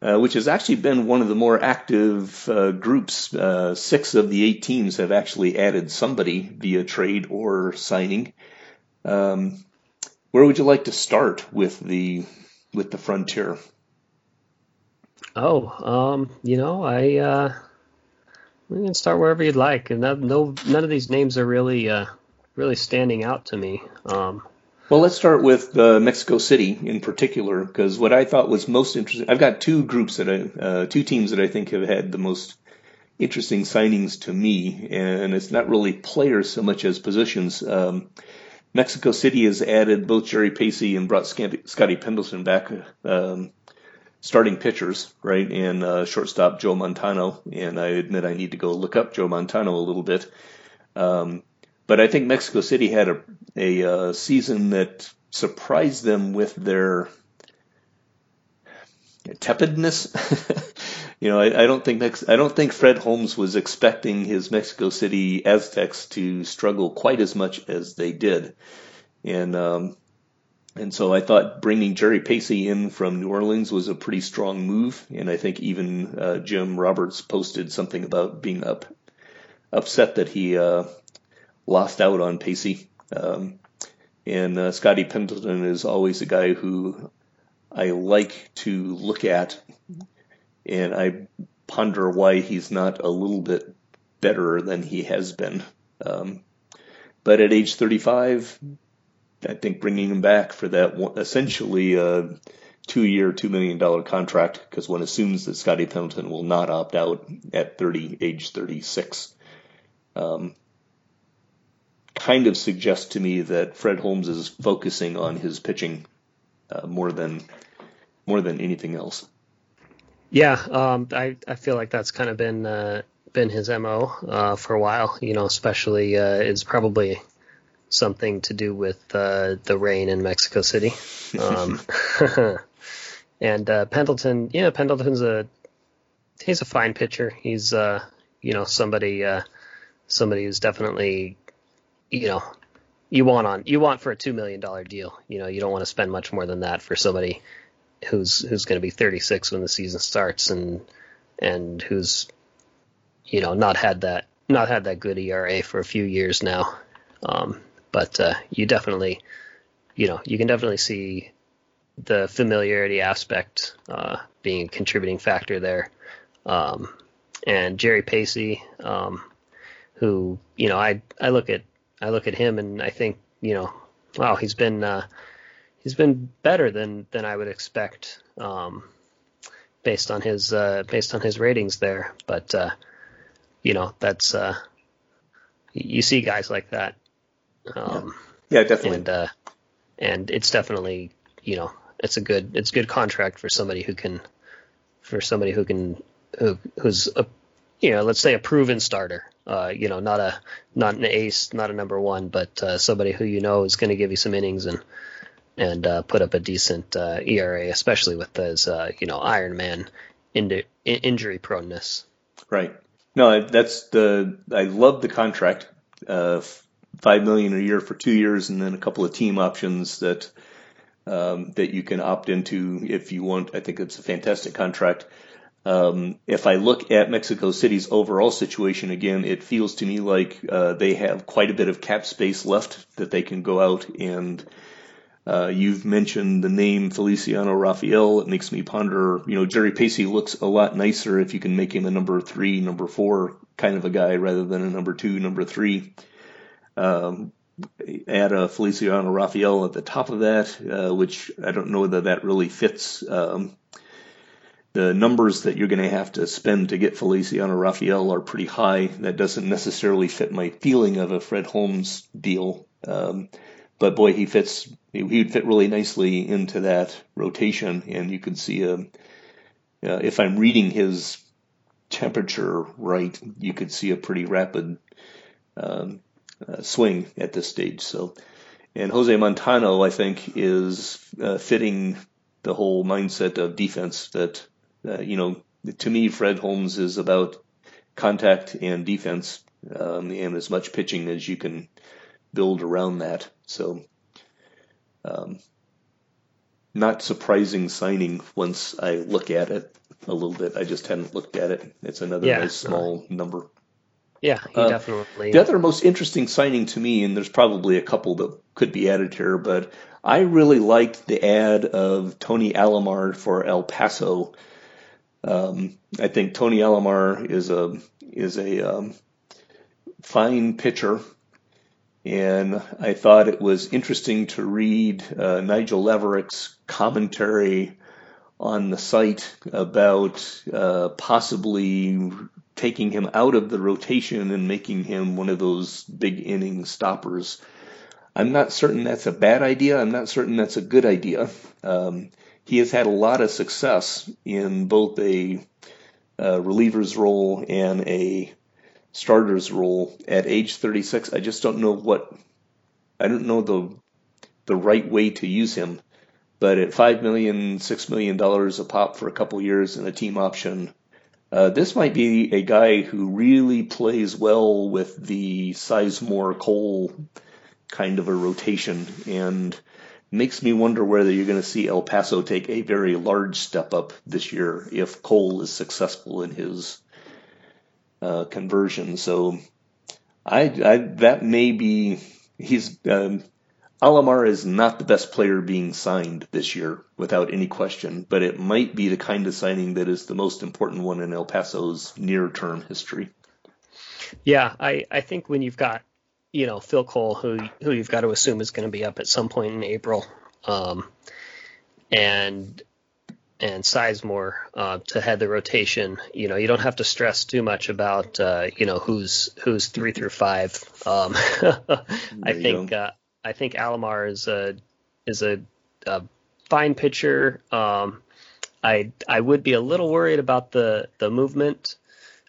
B: uh, which has actually been one of the more active uh, groups. Uh, six of the eight teams have actually added somebody via trade or signing. Um, where would you like to start with the with the Frontier?
C: Oh, um, you know, I uh, we can start wherever you'd like, and no, none of these names are really, uh, really standing out to me. Um,
B: well, let's start with uh, Mexico City in particular, because what I thought was most interesting. I've got two groups that I, uh, two teams that I think have had the most interesting signings to me, and it's not really players so much as positions. Um, Mexico City has added both Jerry Pacey and brought Scotty Pendleton back. Um, starting pitchers, right? And uh, shortstop Joe Montano. And I admit I need to go look up Joe Montano a little bit. Um, but I think Mexico City had a, a uh, season that surprised them with their tepidness. you know, I, I don't think Mex- I don't think Fred Holmes was expecting his Mexico City Aztecs to struggle quite as much as they did, and um, and so I thought bringing Jerry Pacey in from New Orleans was a pretty strong move, and I think even uh, Jim Roberts posted something about being up upset that he uh, lost out on Pacey. Um, and uh, Scotty Pendleton is always a guy who I like to look at, and I ponder why he's not a little bit better than he has been. Um, but at age 35, I think bringing him back for that one, essentially a two-year, two million dollar contract, because one assumes that Scotty Pendleton will not opt out at 30, age 36. Um, kind of suggests to me that Fred Holmes is focusing on his pitching uh, more than more than anything else.
C: Yeah, um, I I feel like that's kind of been uh, been his mo uh, for a while. You know, especially uh, is probably something to do with uh, the rain in Mexico City. Um, and uh, Pendleton, yeah, Pendleton's a he's a fine pitcher. He's you know somebody somebody who's definitely you know you want on you want for a two million dollar deal. You know, you don't want to spend much more than that for somebody who's who's going to be 36 when the season starts and and who's you know not had that not had that good ERA for a few years now. Um, but uh, you definitely you know you can definitely see the familiarity aspect uh, being a contributing factor there. Um, and Jerry Pacey, um, who you know I I look at I look at him and I think you know wow he's been uh, he's been better than than I would expect um, based on his uh, based on his ratings there. But uh, you know, that's uh, you see guys like that.
B: Um, yeah. yeah. definitely.
C: And uh, and it's definitely you know it's a good it's a good contract for somebody who can for somebody who can who who's a you know let's say a proven starter. Uh, you know, not a not an ace, not a number one, but uh, somebody who you know is going to give you some innings and and uh, put up a decent uh, ERA, especially with his uh, you know Iron Man in- injury proneness.
B: Right. No, that's the I love the contract. Uh, Five million a year for two years, and then a couple of team options that um, that you can opt into if you want. I think it's a fantastic contract. Um, if I look at Mexico City's overall situation again, it feels to me like uh, they have quite a bit of cap space left that they can go out and uh, you've mentioned the name Feliciano Rafael. It makes me ponder, you know, Jerry Pacey looks a lot nicer if you can make him a number three, number four kind of a guy rather than a number two, number three. Um, add a Feliciano Rafael at the top of that, uh, which I don't know whether that really fits um, the numbers that you're going to have to spend to get Feliciano Rafael are pretty high. That doesn't necessarily fit my feeling of a Fred Holmes deal. Um, but boy, he fits. He would fit really nicely into that rotation, and you could see a. Uh, if I'm reading his temperature right, you could see a pretty rapid um, uh, swing at this stage. So, and Jose Montano, I think, is uh, fitting the whole mindset of defense. That uh, you know, to me, Fred Holmes is about contact and defense, um, and as much pitching as you can build around that. So, um, not surprising signing once I look at it a little bit. I just hadn't looked at it. It's another yeah, nice small number.
C: Yeah, he uh, definitely.
B: The other most interesting signing to me, and there's probably a couple that could be added here, but I really liked the ad of Tony Alomar for El Paso. Um, I think Tony Alomar is a is a um, fine pitcher and I thought it was interesting to read uh, Nigel Leverick's commentary on the site about uh, possibly taking him out of the rotation and making him one of those big inning stoppers. I'm not certain that's a bad idea. I'm not certain that's a good idea. Um, he has had a lot of success in both a uh, reliever's role and a starter's role at age 36. I just don't know what I don't know the the right way to use him. But at five million, six million dollars a pop for a couple years and a team option, Uh, this might be a guy who really plays well with the Sizemore Cole kind of a rotation and makes me wonder whether you're going to see El Paso take a very large step up this year if Cole is successful in his uh, conversion. So I, I, that may be he's um, Alomar is not the best player being signed this year without any question, but it might be the kind of signing that is the most important one in El Paso's near term history.
C: Yeah, I, I think when you've got you know Phil Cole, who who you've got to assume is going to be up at some point in April, um, and and Sizemore uh, to head the rotation. You know, you don't have to stress too much about uh, you know who's who's three through five. Um, I think uh, I think Alomar is a is a, a fine pitcher. Um, I I would be a little worried about the the movement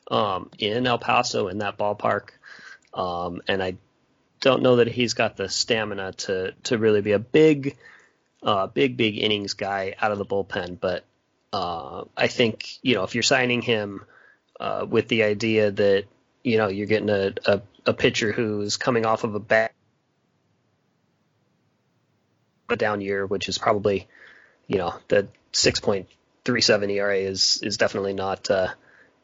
C: um, in El Paso in that ballpark, um, and I don't know that he's got the stamina to to really be a big, uh, big big innings guy out of the bullpen. But uh, I think you know if you're signing him uh, with the idea that you know you're getting a, a, a pitcher who's coming off of a bad a down year, which is probably you know the 6.37 ERA is is definitely not. Uh,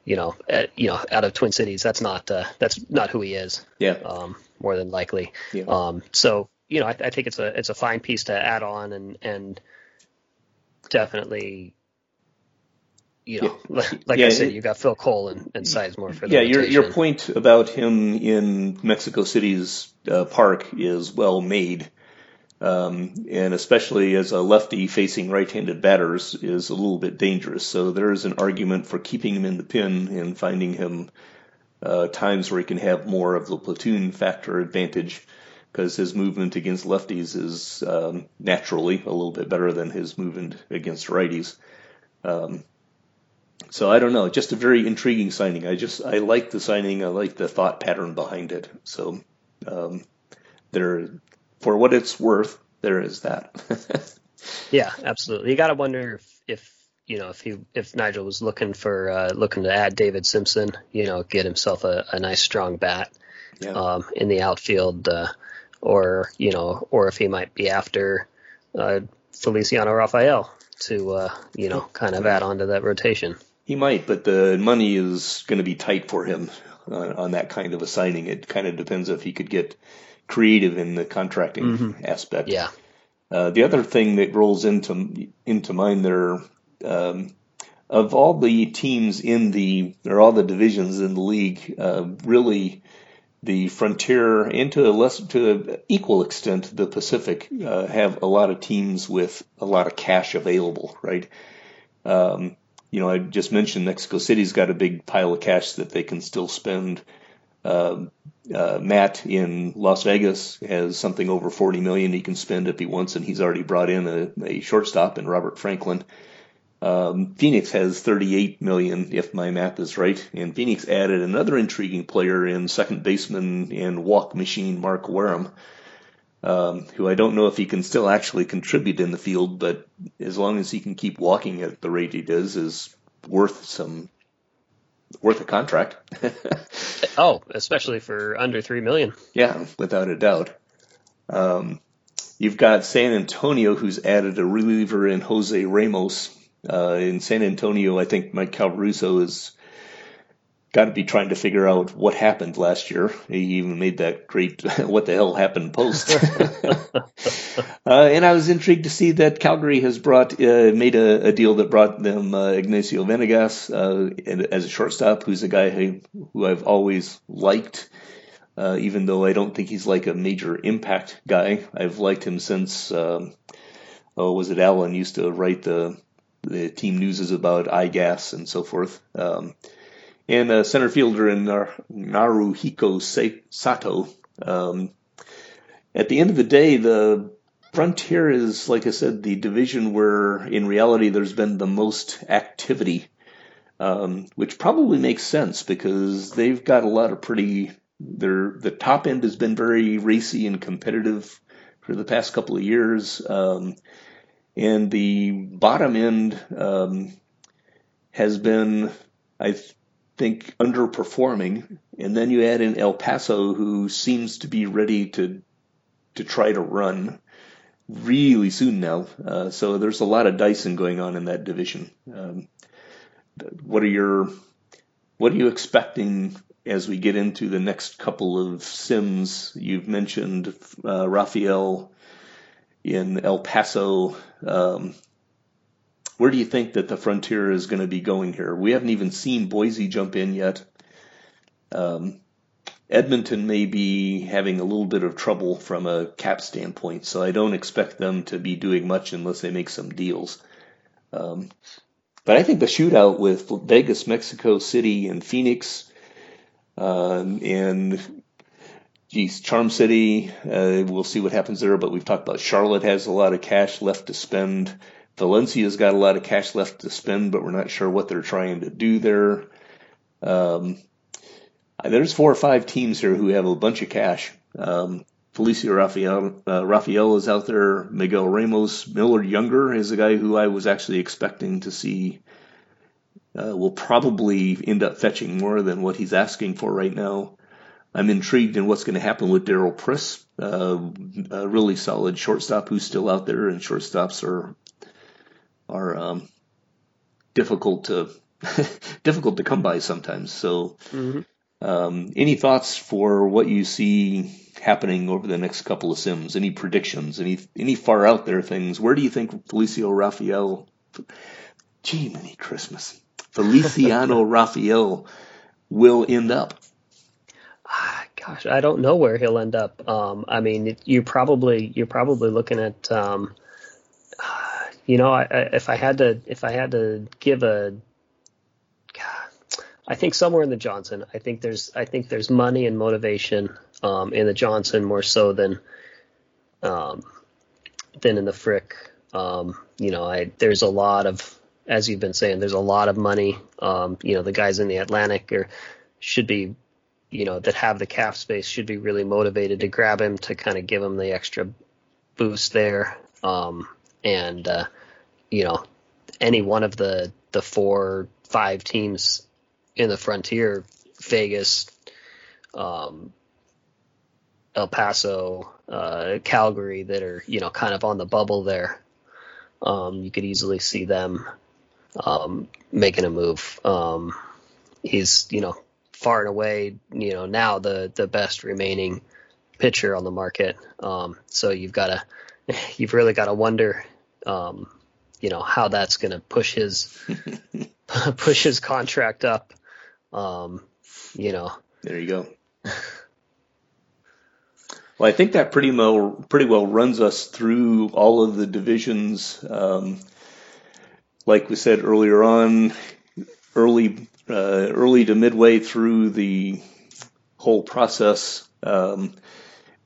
C: you know, at, you know, out of Twin Cities, that's not uh, that's not who he is.
B: Yeah.
C: Um, more than likely.
B: Yeah.
C: Um, so you know, I, I, think it's a it's a fine piece to add on and and definitely. You know, yeah. like yeah, I said, you got Phil Cole and, and Sizemore for the
B: yeah.
C: Your
B: your point about him in Mexico City's uh, park is well made, um, and especially as a lefty facing right-handed batters is a little bit dangerous. So there is an argument for keeping him in the pin and finding him uh, times where he can have more of the platoon factor advantage because his movement against lefties is um, naturally a little bit better than his movement against righties. Um, so I don't know, just a very intriguing signing. I just I like the signing. I like the thought pattern behind it. So um, there, for what it's worth, there is that.
C: yeah, absolutely. You got to wonder if, if you know, if he if Nigel was looking for uh, looking to add David Simpson, you know, get himself a, a nice strong bat yeah. um, in the outfield, uh, or you know, or if he might be after uh, Feliciano Rafael to uh, you know kind of add on to that rotation.
B: He might, but the money is going to be tight for him on, on, that kind of a signing. It kind of depends if he could get creative in the contracting mm-hmm. aspect.
C: Yeah.
B: Uh, the other thing that rolls into into mind there um, of all the teams in the or all the divisions in the league, uh, really the Frontier and to a less to an equal extent the Pacific uh, have a lot of teams with a lot of cash available, right? Um, you know, I just mentioned Mexico City's got a big pile of cash that they can still spend. Uh, uh, Matt in Las Vegas has something over 40 million he can spend if he wants, and he's already brought in a, a shortstop in Robert Franklin. Um, Phoenix has 38 million, if my math is right, and Phoenix added another intriguing player in second baseman and walk machine Mark Wareham, um, who I don't know if he can still actually contribute in the field, but as long as he can keep walking at the rate he does, is worth some worth a contract.
C: oh, especially for under three million.
B: Yeah, without a doubt. Um, you've got San Antonio, who's added a reliever in Jose Ramos uh, in San Antonio, I think Mike Calvaruso has got to be trying to figure out what happened last year. He even made that great "What the hell happened?" post. uh, and I was intrigued to see that Calgary has brought uh, made a, a, deal that brought them uh, Ignacio Venegas uh, as a shortstop, who's a guy who, who I've always liked. Uh, even though I don't think he's like a major impact guy, I've liked him since. Um, oh, was it Alan used to write the the team news is about iGas and so forth. Um, and uh, center fielder in Nar- Naruhiko Sato. Um, at the end of the day, the Frontier is, like I said, the division where in reality there's been the most activity, um, which probably makes sense because they've got a lot of pretty. Their the top end has been very racy and competitive for the past couple of years. Um, and the bottom end um, has been I think underperforming, and then you add in El Paso, who seems to be ready to to try to run really soon now. Uh, so there's a lot of dicing going on in that division. Um, what are your what are you expecting as we get into the next couple of sims? You've mentioned uh, Rafael in El Paso. Um, where do you think that the frontier is going to be going here? We haven't even seen Boise jump in yet. Um, Edmonton may be having a little bit of trouble from a cap standpoint, so I don't expect them to be doing much unless they make some deals. Um, but I think the shootout with Vegas, Mexico City, and Phoenix, um, and geez, Charm City, uh, we'll see what happens there. But we've talked about Charlotte has a lot of cash left to spend. Valencia's got a lot of cash left to spend, but we're not sure what they're trying to do there. Um, there's four or five teams here who have a bunch of cash. Um, Felicio Rafael, uh, is out there. Miguel Ramos, Miller Younger is a guy who I was actually expecting to see. Uh, will probably end up fetching more than what he's asking for right now. I'm intrigued in what's going to happen with Daryl Priss, uh, a really solid shortstop who's still out there, and shortstops are are um, difficult to difficult to come by sometimes. So. Mm-hmm. Um, any thoughts for what you see happening over the next couple of sims? Any predictions? Any any far out there things? Where do you think Felicio Rafael? Gee, many Christmas. Feliciano Rafael will end up.
C: Gosh, I don't know where he'll end up. Um, I mean, you probably you're probably looking at, um, you know, I, I, if I had to if I had to give a I think somewhere in the Johnson. I think there's I think there's money and motivation um, in the Johnson more so than um, than in the Frick. Um, you know, I there's a lot of as you've been saying, there's a lot of money. Um, you know, the guys in the Atlantic are should be, you know, that have the cap space should be really motivated to grab him to kind of give him the extra boost there. Um, and uh, you know, any one of the the four five teams in the frontier, Vegas, um, El Paso, uh, Calgary, that are you know kind of on the bubble there. Um, you could easily see them um, making a move. Um, he's you know far and away you know now the the best remaining pitcher on the market. Um, so you've got to you've really got to wonder um, you know how that's going to push his push his contract up um, you know.
B: There you go. well, I think that pretty well pretty well runs us through all of the divisions. Um, like we said earlier on, early uh, early to midway through the whole process. Um,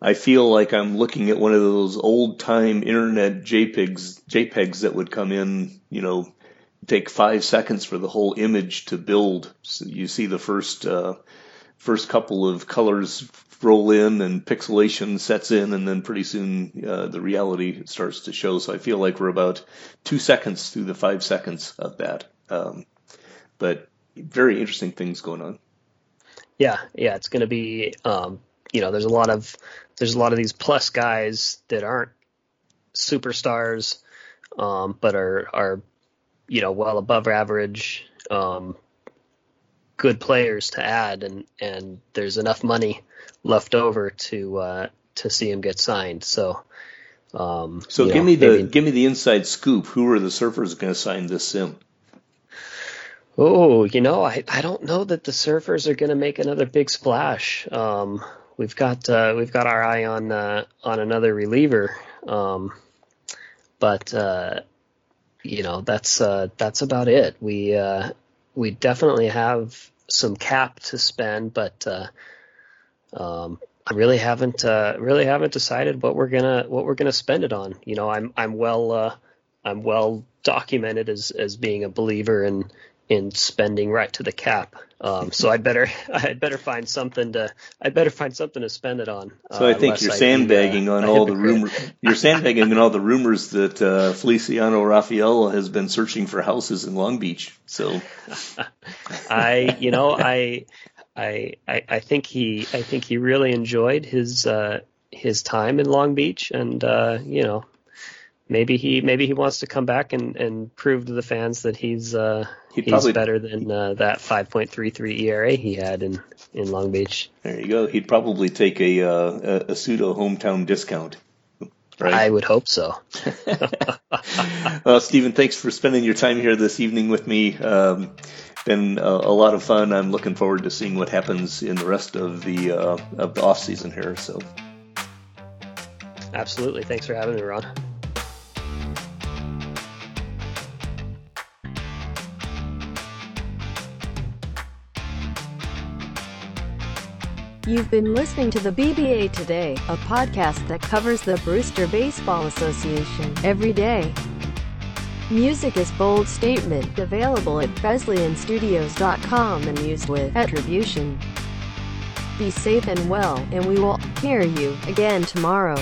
B: I feel like I'm looking at one of those old time internet JPEGs JPEGs that would come in, you know, take five seconds for the whole image to build. So you see the first uh, first couple of colors roll in and pixelation sets in, and then pretty soon uh, the reality starts to show. So I feel like we're about two seconds through the five seconds of that. Um, but very interesting things going on.
C: Yeah, yeah, it's going to be. Um, you know, there's a lot of there's a lot of these plus guys that aren't superstars, um, but are are you know well above average um, good players to add, and and there's enough money left over to uh, to see him get signed. So. Um,
B: so give know, me the maybe, give me the inside scoop. Who are the Surfers going to sign this sim?
C: Oh, you know, I, I don't know that the Surfers are going to make another big splash. Um, we've got uh, we've got our eye on uh, on another reliever, um, but uh, you know that's uh, that's about it. We uh, we definitely have some cap to spend, but uh, um, I really haven't uh, really haven't decided what we're gonna what we're gonna spend it on. You know, I'm I'm well I'm well documented as as being a believer in in spending right to the cap. Um, so I'd better I'd better find something to I'd better find something to spend it on.
B: So I think you're sandbagging be, uh, on all the rumors. You're sandbagging on all the rumors that uh, Feliciano Rafael has been searching for houses in Long Beach. So
C: I, you know, I, I, I, I think he I think he really enjoyed his uh, his time in Long Beach, and uh, you know, maybe he maybe he wants to come back and, and prove to the fans that he's uh, he's probably, better than uh, that 5.33 ERA he had in, in Long Beach.
B: There you go. He'd probably take a uh, a pseudo hometown discount.
C: Right? I would hope so.
B: well, Stephen, thanks for spending your time here this evening with me. Um, been a, a, lot of fun. I'm looking forward to seeing what happens in the rest of the uh, of the off season here. So,
C: absolutely. Thanks for having me, Ron.
D: You've been listening to the BBA Today, a podcast that covers the Brewster Baseball Association every day. Music is Bold Statement, available at BesleyanStudios.com and used with attribution. Be safe and well, and we will hear you again tomorrow.